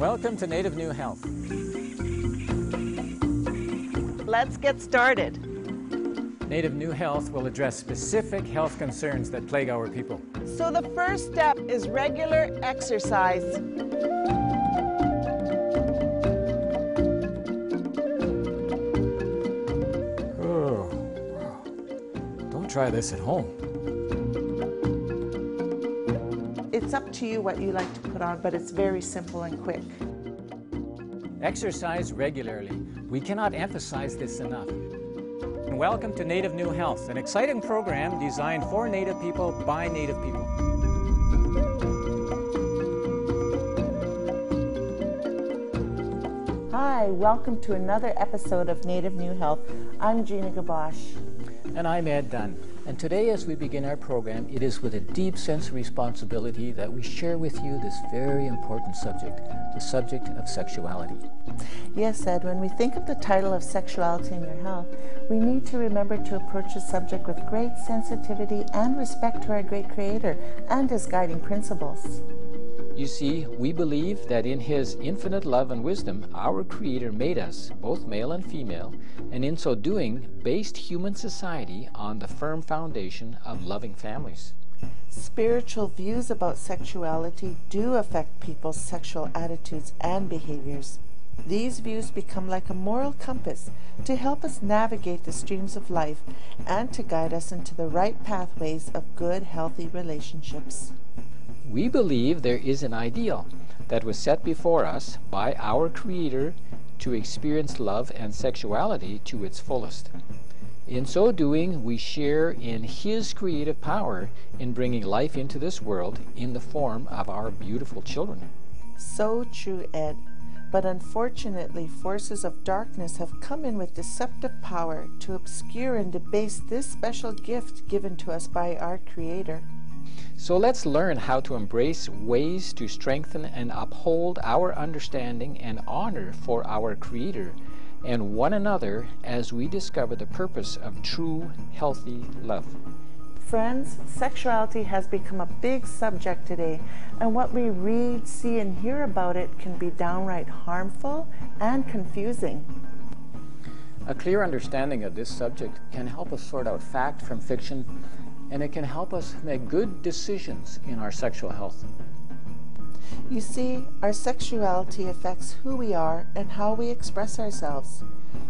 Welcome to Native New Health. Let's get started. Native New Health will address specific health concerns that plague our people. So the first step is regular exercise. Oh, don't try this at home. It's up to you what you like to put on, but it's very simple and quick. Exercise regularly. We cannot emphasize this enough. And welcome to Native New Health, an exciting program designed for Native people by Native people. Hi, welcome to another episode of Native New Health. I'm Gina Gabosh. And I'm Ed Dunn. And today, as we begin our program, it is with a deep sense of responsibility that we share with you this very important subject the subject of sexuality. Yes, Ed, when we think of the title of Sexuality in Your Health, we need to remember to approach the subject with great sensitivity and respect to our great Creator and His guiding principles. You see, we believe that in His infinite love and wisdom, our Creator made us, both male and female, and in so doing, based human society on the firm foundation of loving families. Spiritual views about sexuality do affect people's sexual attitudes and behaviors. These views become like a moral compass to help us navigate the streams of life and to guide us into the right pathways of good, healthy relationships. We believe there is an ideal that was set before us by our Creator to experience love and sexuality to its fullest. In so doing, we share in His creative power in bringing life into this world in the form of our beautiful children. So true, Ed. But unfortunately, forces of darkness have come in with deceptive power to obscure and debase this special gift given to us by our Creator. So let's learn how to embrace ways to strengthen and uphold our understanding and honor for our Creator and one another as we discover the purpose of true, healthy love. Friends, sexuality has become a big subject today, and what we read, see, and hear about it can be downright harmful and confusing. A clear understanding of this subject can help us sort out fact from fiction, and it can help us make good decisions in our sexual health. You see, our sexuality affects who we are and how we express ourselves.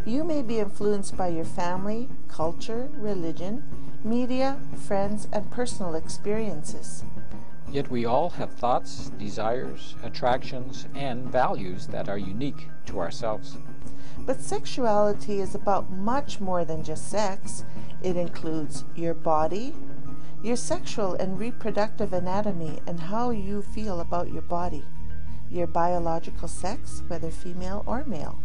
You may be influenced by your family, culture, religion, media, friends, and personal experiences. Yet we all have thoughts, desires, attractions, and values that are unique to ourselves. But sexuality is about much more than just sex. It includes your body, your sexual and reproductive anatomy and how you feel about your body, your biological sex, whether female or male.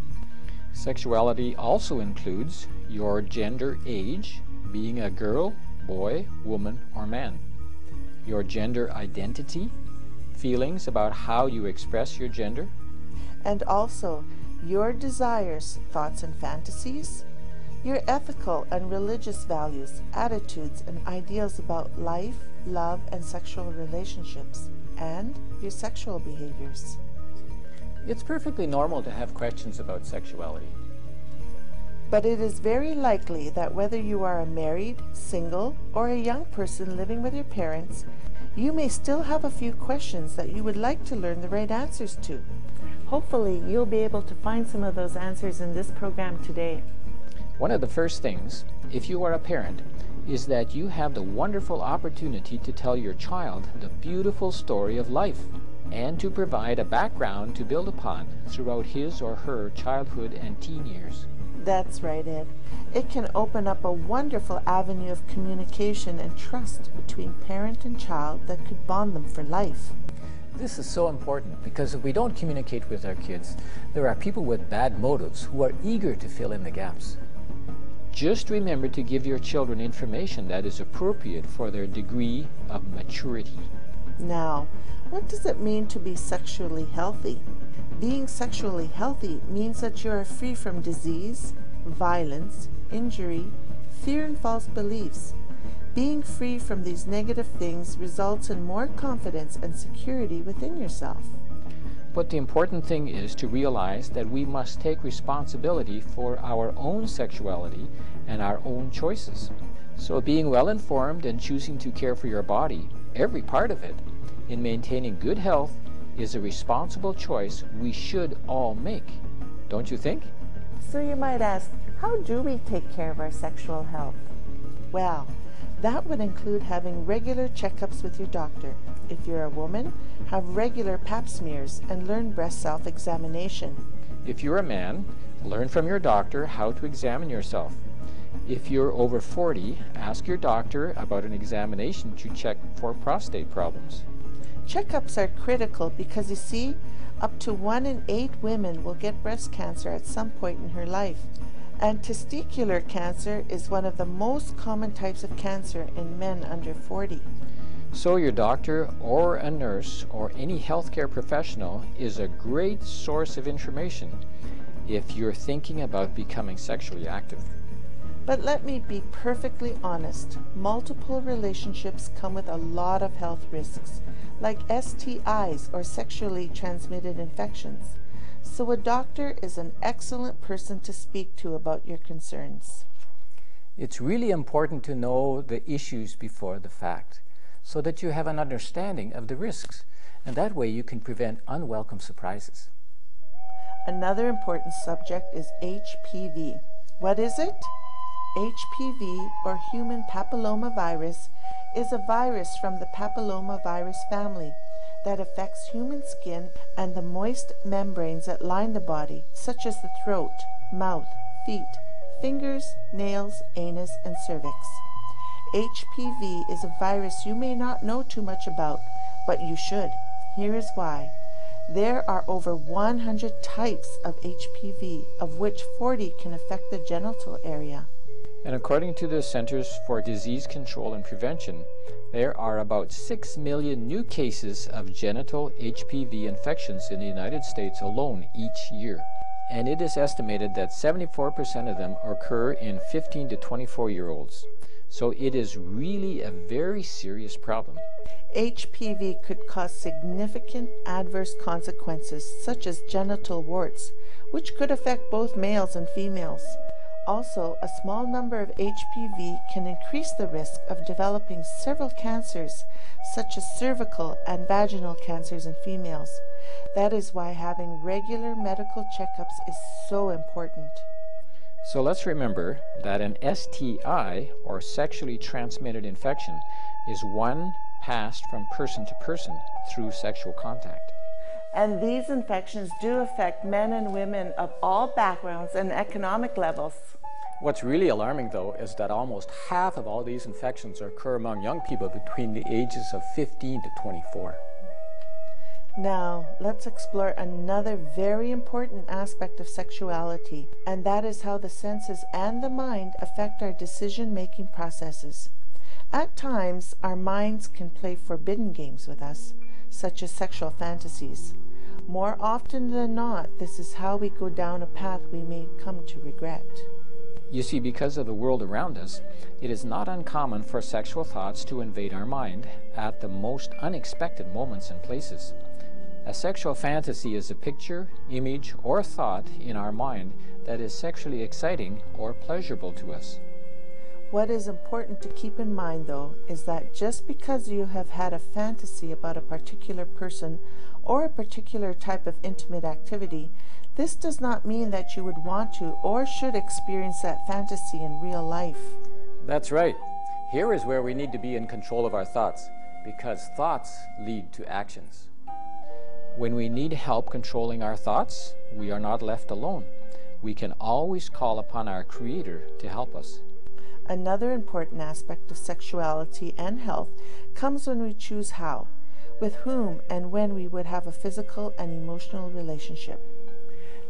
Sexuality also includes your gender age, being a girl, boy, woman, or man, your gender identity, feelings about how you express your gender, and also your desires, thoughts, and fantasies, your ethical and religious values, attitudes, and ideals about life, love, and sexual relationships, and your sexual behaviors. It's perfectly normal to have questions about sexuality. But it is very likely that whether you are a married, single, or a young person living with your parents, you may still have a few questions that you would like to learn the right answers to. Hopefully, you'll be able to find some of those answers in this program today. One of the first things, if you are a parent, is that you have the wonderful opportunity to tell your child the beautiful story of life and to provide a background to build upon throughout his or her childhood and teen years. That's right, Ed. It can open up a wonderful avenue of communication and trust between parent and child that could bond them for life. This is so important because if we don't communicate with our kids, there are people with bad motives who are eager to fill in the gaps. Just remember to give your children information that is appropriate for their degree of maturity. Now, what does it mean to be sexually healthy? Being sexually healthy means that you are free from disease, violence, injury, fear, and false beliefs. Being free from these negative things results in more confidence and security within yourself. But the important thing is to realize that we must take responsibility for our own sexuality and our own choices. So being well informed and choosing to care for your body, every part of it, in maintaining good health is a responsible choice we should all make. Don't you think? So you might ask, how do we take care of our sexual health? Well, that would include having regular checkups with your doctor. If you're a woman, have regular pap smears and learn breast self examination. If you're a man, learn from your doctor how to examine yourself. If you're over 40, ask your doctor about an examination to check for prostate problems. Checkups are critical because you see, up to one in eight women will get breast cancer at some point in her life. And testicular cancer is one of the most common types of cancer in men under 40. So, your doctor or a nurse or any healthcare professional is a great source of information if you're thinking about becoming sexually active. But let me be perfectly honest multiple relationships come with a lot of health risks, like STIs or sexually transmitted infections. So, a doctor is an excellent person to speak to about your concerns. It's really important to know the issues before the fact so that you have an understanding of the risks, and that way you can prevent unwelcome surprises. Another important subject is HPV. What is it? HPV, or human papillomavirus, is a virus from the papillomavirus family that affects human skin and the moist membranes that line the body, such as the throat, mouth, feet, fingers, nails, anus, and cervix. HPV is a virus you may not know too much about, but you should. Here is why. There are over 100 types of HPV, of which 40 can affect the genital area. And according to the Centers for Disease Control and Prevention, there are about 6 million new cases of genital HPV infections in the United States alone each year. And it is estimated that 74% of them occur in 15 to 24 year olds. So it is really a very serious problem. HPV could cause significant adverse consequences, such as genital warts, which could affect both males and females. Also, a small number of HPV can increase the risk of developing several cancers, such as cervical and vaginal cancers in females. That is why having regular medical checkups is so important. So let's remember that an STI, or sexually transmitted infection, is one passed from person to person through sexual contact. And these infections do affect men and women of all backgrounds and economic levels. What's really alarming, though, is that almost half of all these infections occur among young people between the ages of 15 to 24. Now, let's explore another very important aspect of sexuality, and that is how the senses and the mind affect our decision making processes. At times, our minds can play forbidden games with us, such as sexual fantasies. More often than not, this is how we go down a path we may come to regret. You see, because of the world around us, it is not uncommon for sexual thoughts to invade our mind at the most unexpected moments and places. A sexual fantasy is a picture, image, or thought in our mind that is sexually exciting or pleasurable to us. What is important to keep in mind, though, is that just because you have had a fantasy about a particular person or a particular type of intimate activity this does not mean that you would want to or should experience that fantasy in real life. That's right. Here is where we need to be in control of our thoughts, because thoughts lead to actions. When we need help controlling our thoughts, we are not left alone. We can always call upon our Creator to help us. Another important aspect of sexuality and health comes when we choose how, with whom, and when we would have a physical and emotional relationship.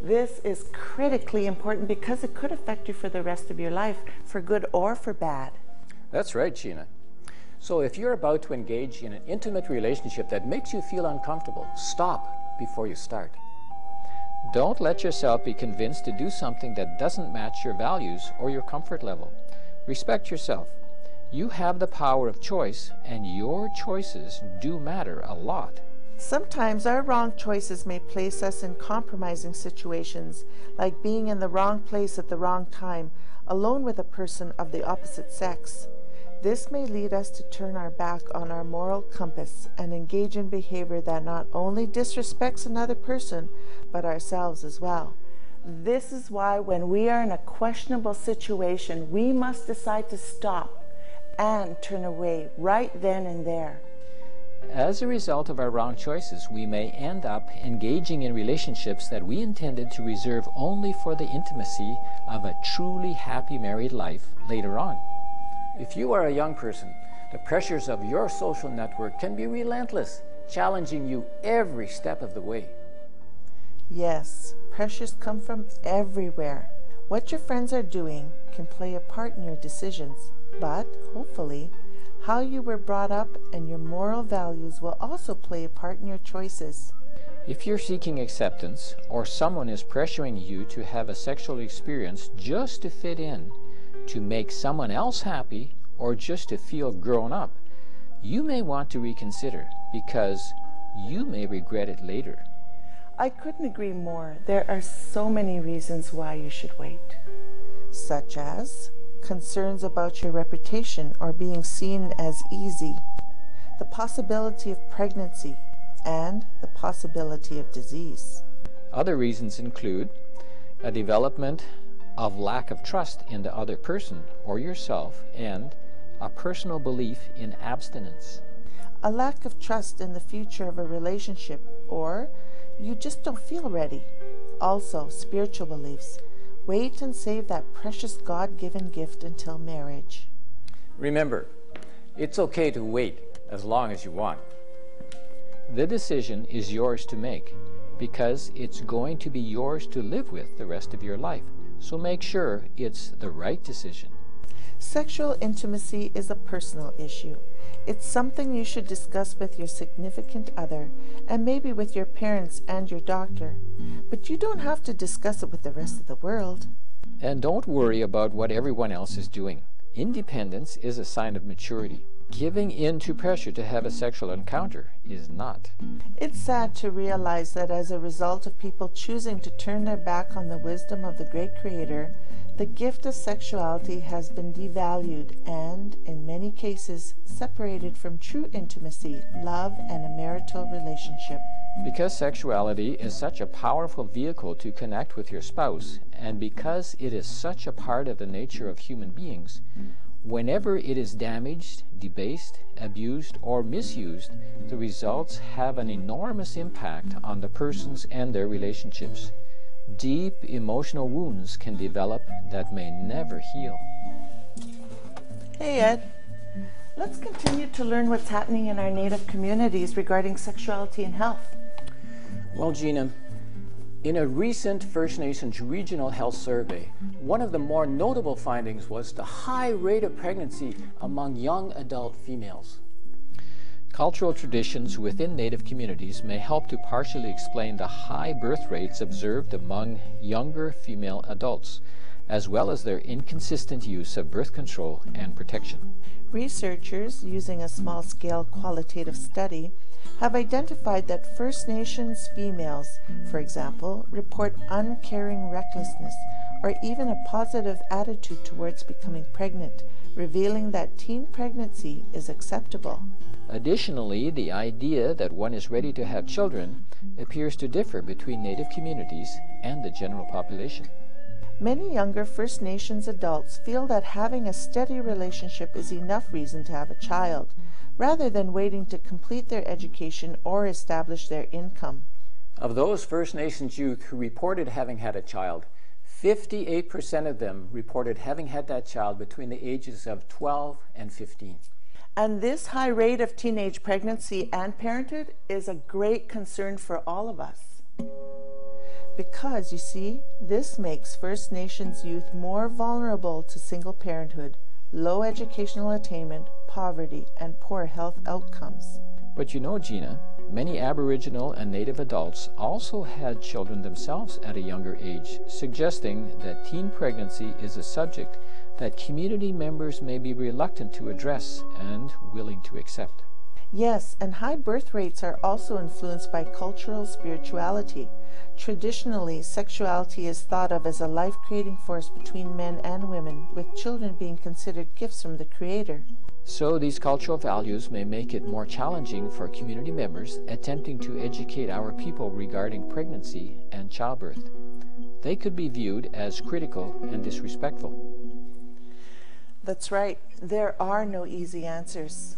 This is critically important because it could affect you for the rest of your life, for good or for bad. That's right, Sheena. So if you're about to engage in an intimate relationship that makes you feel uncomfortable, stop before you start. Don't let yourself be convinced to do something that doesn't match your values or your comfort level. Respect yourself. You have the power of choice, and your choices do matter a lot. Sometimes our wrong choices may place us in compromising situations, like being in the wrong place at the wrong time, alone with a person of the opposite sex. This may lead us to turn our back on our moral compass and engage in behavior that not only disrespects another person, but ourselves as well. This is why, when we are in a questionable situation, we must decide to stop and turn away right then and there. As a result of our wrong choices, we may end up engaging in relationships that we intended to reserve only for the intimacy of a truly happy married life later on. If you are a young person, the pressures of your social network can be relentless, challenging you every step of the way. Yes, pressures come from everywhere. What your friends are doing can play a part in your decisions, but hopefully, how you were brought up and your moral values will also play a part in your choices. If you're seeking acceptance or someone is pressuring you to have a sexual experience just to fit in, to make someone else happy, or just to feel grown up, you may want to reconsider because you may regret it later. I couldn't agree more. There are so many reasons why you should wait, such as concerns about your reputation or being seen as easy, the possibility of pregnancy, and the possibility of disease. Other reasons include a development of lack of trust in the other person or yourself and a personal belief in abstinence. A lack of trust in the future of a relationship or you just don't feel ready. Also, spiritual beliefs. Wait and save that precious God given gift until marriage. Remember, it's okay to wait as long as you want. The decision is yours to make because it's going to be yours to live with the rest of your life. So make sure it's the right decision. Sexual intimacy is a personal issue. It's something you should discuss with your significant other and maybe with your parents and your doctor. But you don't have to discuss it with the rest of the world. And don't worry about what everyone else is doing. Independence is a sign of maturity. Giving in to pressure to have a sexual encounter is not. It's sad to realize that as a result of people choosing to turn their back on the wisdom of the great Creator, the gift of sexuality has been devalued and, in many cases, separated from true intimacy, love, and a marital relationship. Because sexuality is such a powerful vehicle to connect with your spouse, and because it is such a part of the nature of human beings, Whenever it is damaged, debased, abused, or misused, the results have an enormous impact on the persons and their relationships. Deep emotional wounds can develop that may never heal. Hey, Ed. Let's continue to learn what's happening in our Native communities regarding sexuality and health. Well, Gina, in a recent First Nations regional health survey, one of the more notable findings was the high rate of pregnancy among young adult females. Cultural traditions within Native communities may help to partially explain the high birth rates observed among younger female adults, as well as their inconsistent use of birth control and protection. Researchers, using a small scale qualitative study, have identified that First Nations females, for example, report uncaring recklessness or even a positive attitude towards becoming pregnant, revealing that teen pregnancy is acceptable. Additionally, the idea that one is ready to have children appears to differ between Native communities and the general population. Many younger First Nations adults feel that having a steady relationship is enough reason to have a child, rather than waiting to complete their education or establish their income. Of those First Nations youth who reported having had a child, 58% of them reported having had that child between the ages of 12 and 15. And this high rate of teenage pregnancy and parenthood is a great concern for all of us. Because, you see, this makes First Nations youth more vulnerable to single parenthood, low educational attainment, poverty, and poor health outcomes. But you know, Gina, many Aboriginal and Native adults also had children themselves at a younger age, suggesting that teen pregnancy is a subject that community members may be reluctant to address and willing to accept. Yes, and high birth rates are also influenced by cultural spirituality. Traditionally, sexuality is thought of as a life creating force between men and women, with children being considered gifts from the Creator. So, these cultural values may make it more challenging for community members attempting to educate our people regarding pregnancy and childbirth. They could be viewed as critical and disrespectful. That's right, there are no easy answers.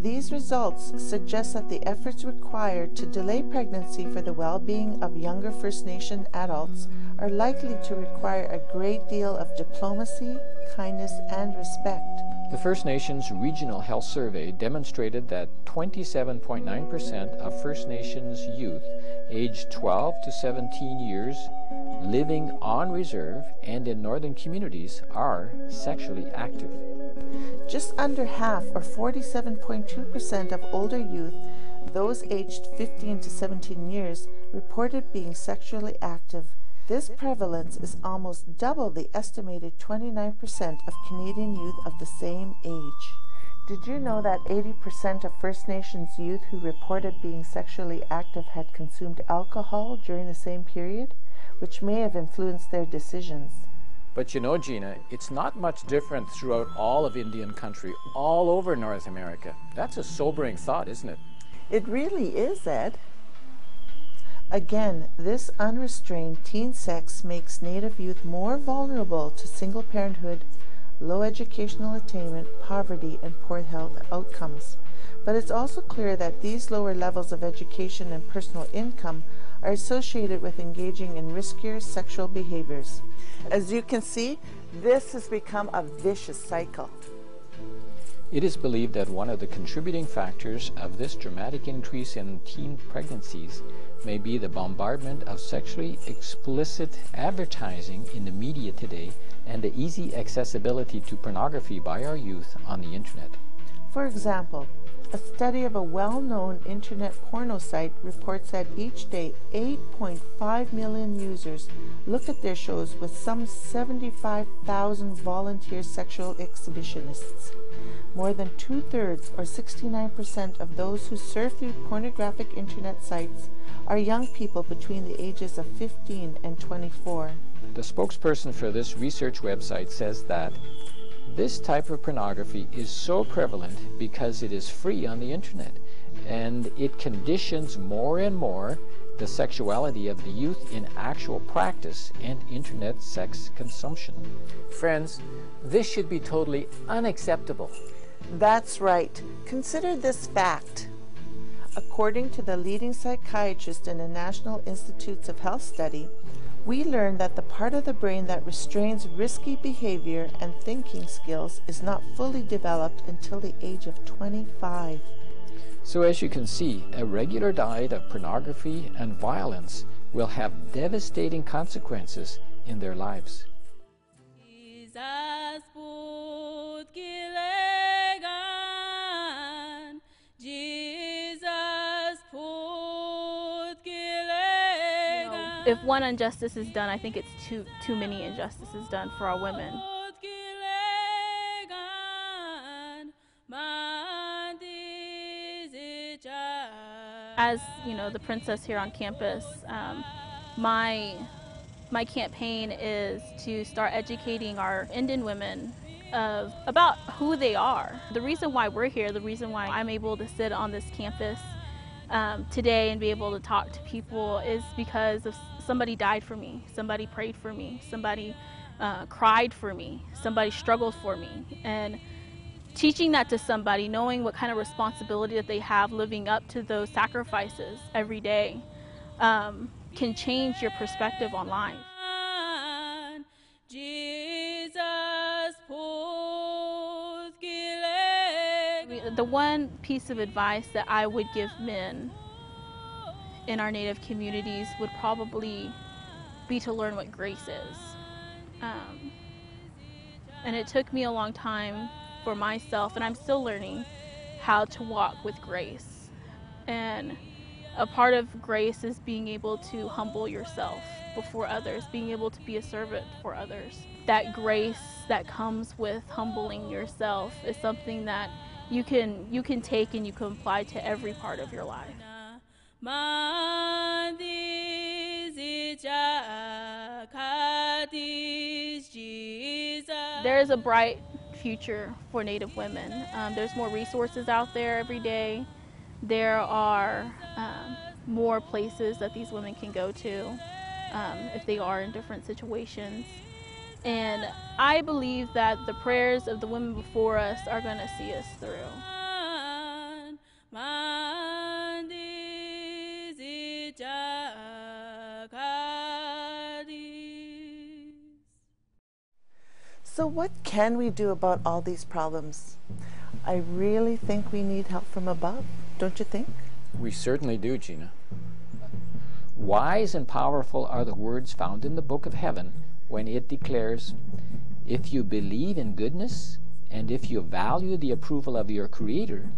These results suggest that the efforts required to delay pregnancy for the well being of younger First Nation adults are likely to require a great deal of diplomacy, kindness, and respect. The First Nations Regional Health Survey demonstrated that 27.9% of First Nations youth aged 12 to 17 years living on reserve and in northern communities are sexually active. Just under half, or 47.2%, of older youth, those aged 15 to 17 years, reported being sexually active. This prevalence is almost double the estimated 29% of Canadian youth of the same age. Did you know that 80% of First Nations youth who reported being sexually active had consumed alcohol during the same period, which may have influenced their decisions? But you know, Gina, it's not much different throughout all of Indian country, all over North America. That's a sobering thought, isn't it? It really is, Ed. Again, this unrestrained teen sex makes Native youth more vulnerable to single parenthood, low educational attainment, poverty, and poor health outcomes. But it's also clear that these lower levels of education and personal income are associated with engaging in riskier sexual behaviors. As you can see, this has become a vicious cycle. It is believed that one of the contributing factors of this dramatic increase in teen pregnancies may be the bombardment of sexually explicit advertising in the media today and the easy accessibility to pornography by our youth on the internet. For example, a study of a well-known internet porno site reports that each day 8.5 million users look at their shows with some 75,000 volunteer sexual exhibitionists. More than two-thirds or 69% of those who surf through pornographic internet sites are young people between the ages of 15 and 24. The spokesperson for this research website says that this type of pornography is so prevalent because it is free on the internet and it conditions more and more the sexuality of the youth in actual practice and internet sex consumption. Friends, this should be totally unacceptable. That's right. Consider this fact. According to the leading psychiatrist in the National Institutes of Health study, we learned that the part of the brain that restrains risky behavior and thinking skills is not fully developed until the age of 25. So, as you can see, a regular diet of pornography and violence will have devastating consequences in their lives. If one injustice is done, I think it's too too many injustices done for our women. As you know, the princess here on campus, um, my my campaign is to start educating our Indian women of about who they are. The reason why we're here, the reason why I'm able to sit on this campus um, today and be able to talk to people is because of somebody died for me, somebody prayed for me, somebody uh, cried for me, somebody struggled for me. And teaching that to somebody, knowing what kind of responsibility that they have living up to those sacrifices every day, um, can change your perspective on life. The one piece of advice that I would give men in our Native communities would probably be to learn what grace is. Um, and it took me a long time for myself, and I'm still learning how to walk with grace. And a part of grace is being able to humble yourself before others, being able to be a servant for others. That grace that comes with humbling yourself is something that you can you can take and you can apply to every part of your life. There is a bright future for Native women. Um, there's more resources out there every day. There are um, more places that these women can go to um, if they are in different situations. And I believe that the prayers of the women before us are going to see us through. So, what can we do about all these problems? I really think we need help from above, don't you think? We certainly do, Gina. Wise and powerful are the words found in the book of heaven when it declares, If you believe in goodness, and if you value the approval of your Creator,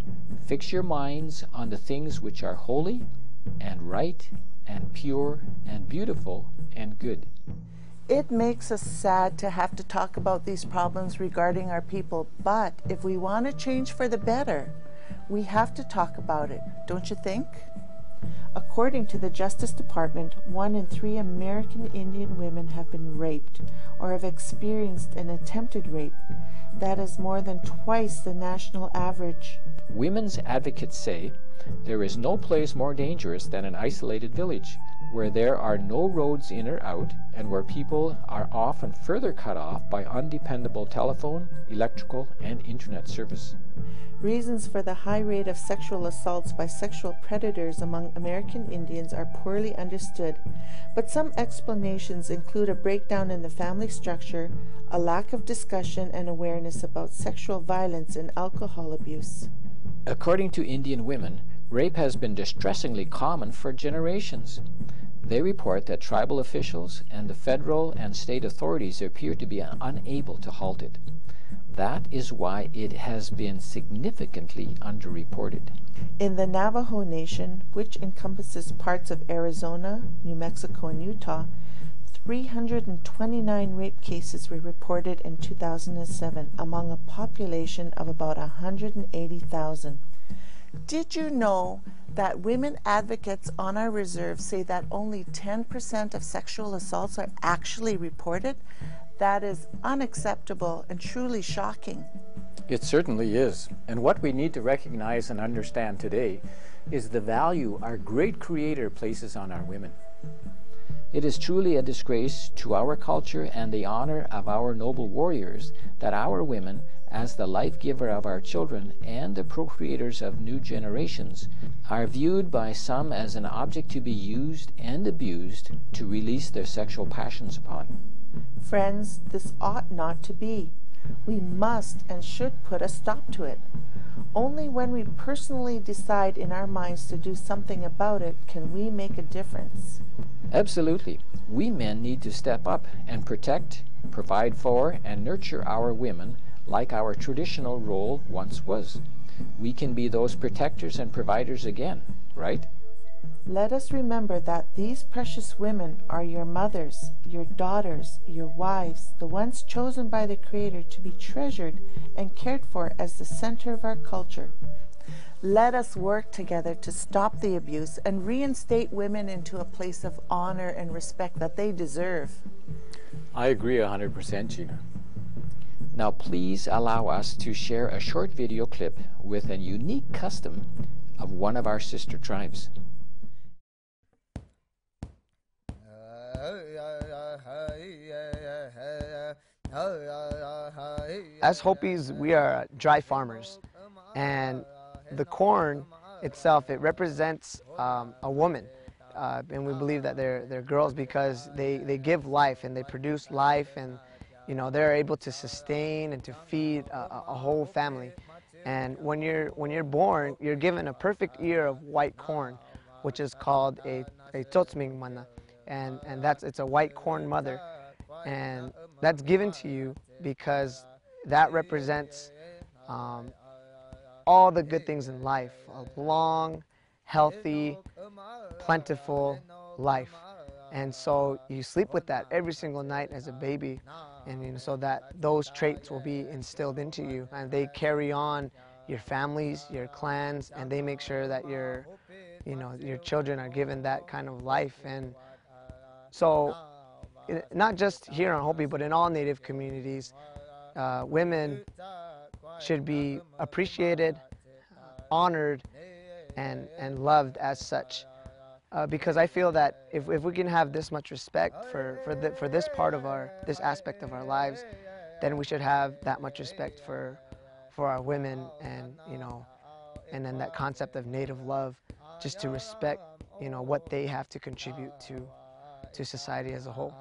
fix your minds on the things which are holy, and right, and pure, and beautiful, and good. It makes us sad to have to talk about these problems regarding our people, but if we want to change for the better, we have to talk about it, don't you think? According to the Justice Department, one in three American Indian women have been raped or have experienced an attempted rape. That is more than twice the national average. Women's advocates say there is no place more dangerous than an isolated village where there are no roads in or out and where people are often further cut off by undependable telephone, electrical, and internet service. Reasons for the high rate of sexual assaults by sexual predators among American Indians are poorly understood, but some explanations include a breakdown in the family structure, a lack of discussion and awareness about sexual violence and alcohol abuse. According to Indian women, rape has been distressingly common for generations. They report that tribal officials and the federal and state authorities appear to be unable to halt it. That is why it has been significantly underreported. In the Navajo Nation, which encompasses parts of Arizona, New Mexico, and Utah, 329 rape cases were reported in 2007 among a population of about 180,000. Did you know that women advocates on our reserve say that only 10% of sexual assaults are actually reported? That is unacceptable and truly shocking. It certainly is. And what we need to recognize and understand today is the value our great Creator places on our women. It is truly a disgrace to our culture and the honor of our noble warriors that our women, as the life giver of our children and the procreators of new generations, are viewed by some as an object to be used and abused to release their sexual passions upon. Friends, this ought not to be. We must and should put a stop to it. Only when we personally decide in our minds to do something about it can we make a difference. Absolutely. We men need to step up and protect, provide for, and nurture our women like our traditional role once was. We can be those protectors and providers again, right? Let us remember that these precious women are your mothers, your daughters, your wives, the ones chosen by the Creator to be treasured and cared for as the center of our culture. Let us work together to stop the abuse and reinstate women into a place of honor and respect that they deserve. I agree 100%, Gina. Now, please allow us to share a short video clip with a unique custom of one of our sister tribes. As Hopis, we are dry farmers, and the corn itself, it represents um, a woman. Uh, and we believe that they're, they're girls because they, they give life and they produce life and you know they're able to sustain and to feed a, a whole family. And when you're when you're born you're given a perfect ear of white corn which is called a, a totsming mana. And, and that's it's a white corn mother. And that's given to you because that represents um, all the good things in life a long, healthy, plentiful life. And so you sleep with that every single night as a baby, and so that those traits will be instilled into you, and they carry on your families, your clans, and they make sure that your, you know, your children are given that kind of life. And so, not just here on Hopi, but in all Native communities, uh, women should be appreciated, honored, and, and loved as such. Uh, because I feel that if, if we can have this much respect for, for, the, for this part of our, this aspect of our lives, then we should have that much respect for, for our women and, you know, and then that concept of native love, just to respect, you know, what they have to contribute to, to society as a whole.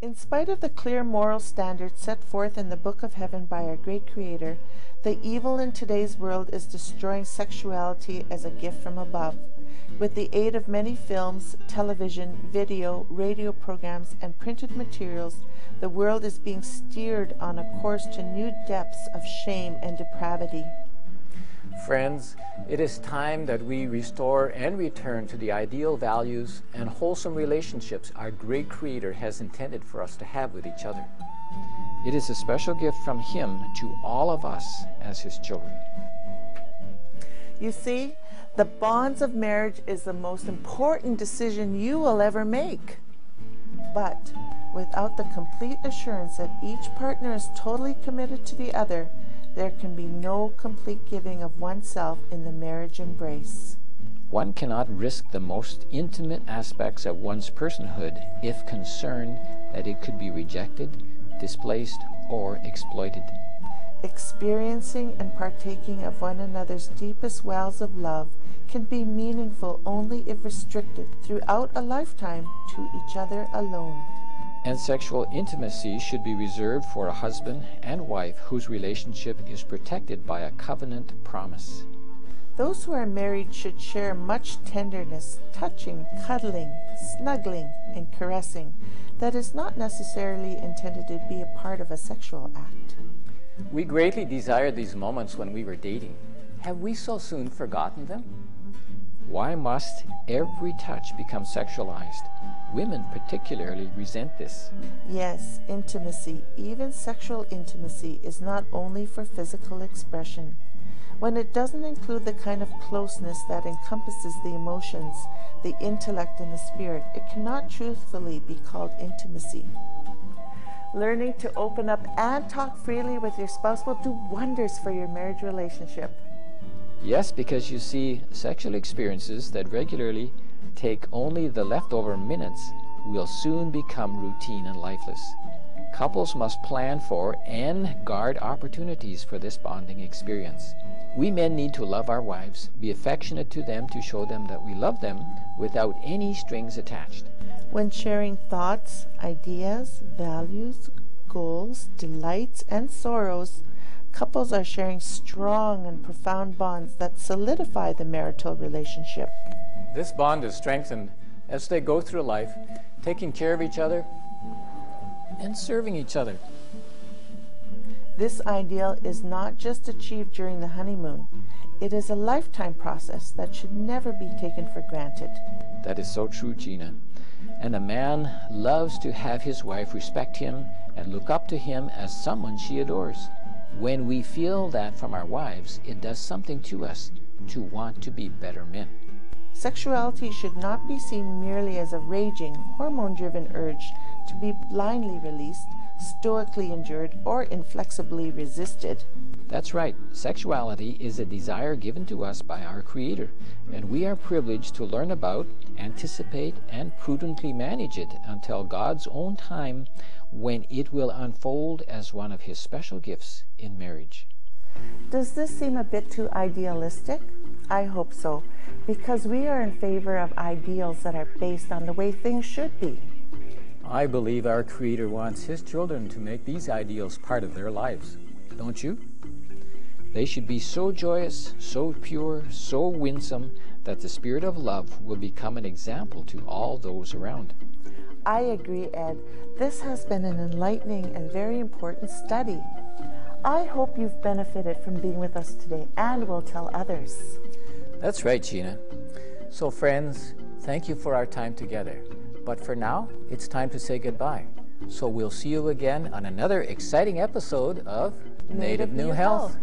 In spite of the clear moral standards set forth in the Book of Heaven by our great Creator, the evil in today's world is destroying sexuality as a gift from above. With the aid of many films, television, video, radio programs, and printed materials, the world is being steered on a course to new depths of shame and depravity. Friends, it is time that we restore and return to the ideal values and wholesome relationships our great Creator has intended for us to have with each other. It is a special gift from Him to all of us as His children. You see, the bonds of marriage is the most important decision you will ever make. But without the complete assurance that each partner is totally committed to the other, there can be no complete giving of oneself in the marriage embrace. One cannot risk the most intimate aspects of one's personhood if concerned that it could be rejected, displaced, or exploited. Experiencing and partaking of one another's deepest wells of love can be meaningful only if restricted throughout a lifetime to each other alone. And sexual intimacy should be reserved for a husband and wife whose relationship is protected by a covenant promise. Those who are married should share much tenderness, touching, cuddling, snuggling, and caressing that is not necessarily intended to be a part of a sexual act. We greatly desired these moments when we were dating. Have we so soon forgotten them? Why must every touch become sexualized? Women particularly resent this. Yes, intimacy, even sexual intimacy, is not only for physical expression. When it doesn't include the kind of closeness that encompasses the emotions, the intellect, and the spirit, it cannot truthfully be called intimacy. Learning to open up and talk freely with your spouse will do wonders for your marriage relationship. Yes, because you see, sexual experiences that regularly take only the leftover minutes will soon become routine and lifeless. Couples must plan for and guard opportunities for this bonding experience. We men need to love our wives, be affectionate to them to show them that we love them without any strings attached. When sharing thoughts, ideas, values, goals, delights, and sorrows, couples are sharing strong and profound bonds that solidify the marital relationship. This bond is strengthened as they go through life, taking care of each other and serving each other. This ideal is not just achieved during the honeymoon. It is a lifetime process that should never be taken for granted. That is so true, Gina. And a man loves to have his wife respect him and look up to him as someone she adores. When we feel that from our wives, it does something to us to want to be better men. Sexuality should not be seen merely as a raging, hormone driven urge to be blindly released, stoically endured, or inflexibly resisted. That's right. Sexuality is a desire given to us by our Creator, and we are privileged to learn about, anticipate, and prudently manage it until God's own time when it will unfold as one of His special gifts in marriage. Does this seem a bit too idealistic? I hope so, because we are in favor of ideals that are based on the way things should be. I believe our Creator wants His children to make these ideals part of their lives. Don't you? They should be so joyous, so pure, so winsome that the spirit of love will become an example to all those around. I agree, Ed. This has been an enlightening and very important study. I hope you've benefited from being with us today and will tell others. That's right, Gina. So, friends, thank you for our time together. But for now, it's time to say goodbye. So, we'll see you again on another exciting episode of Native, New, Health.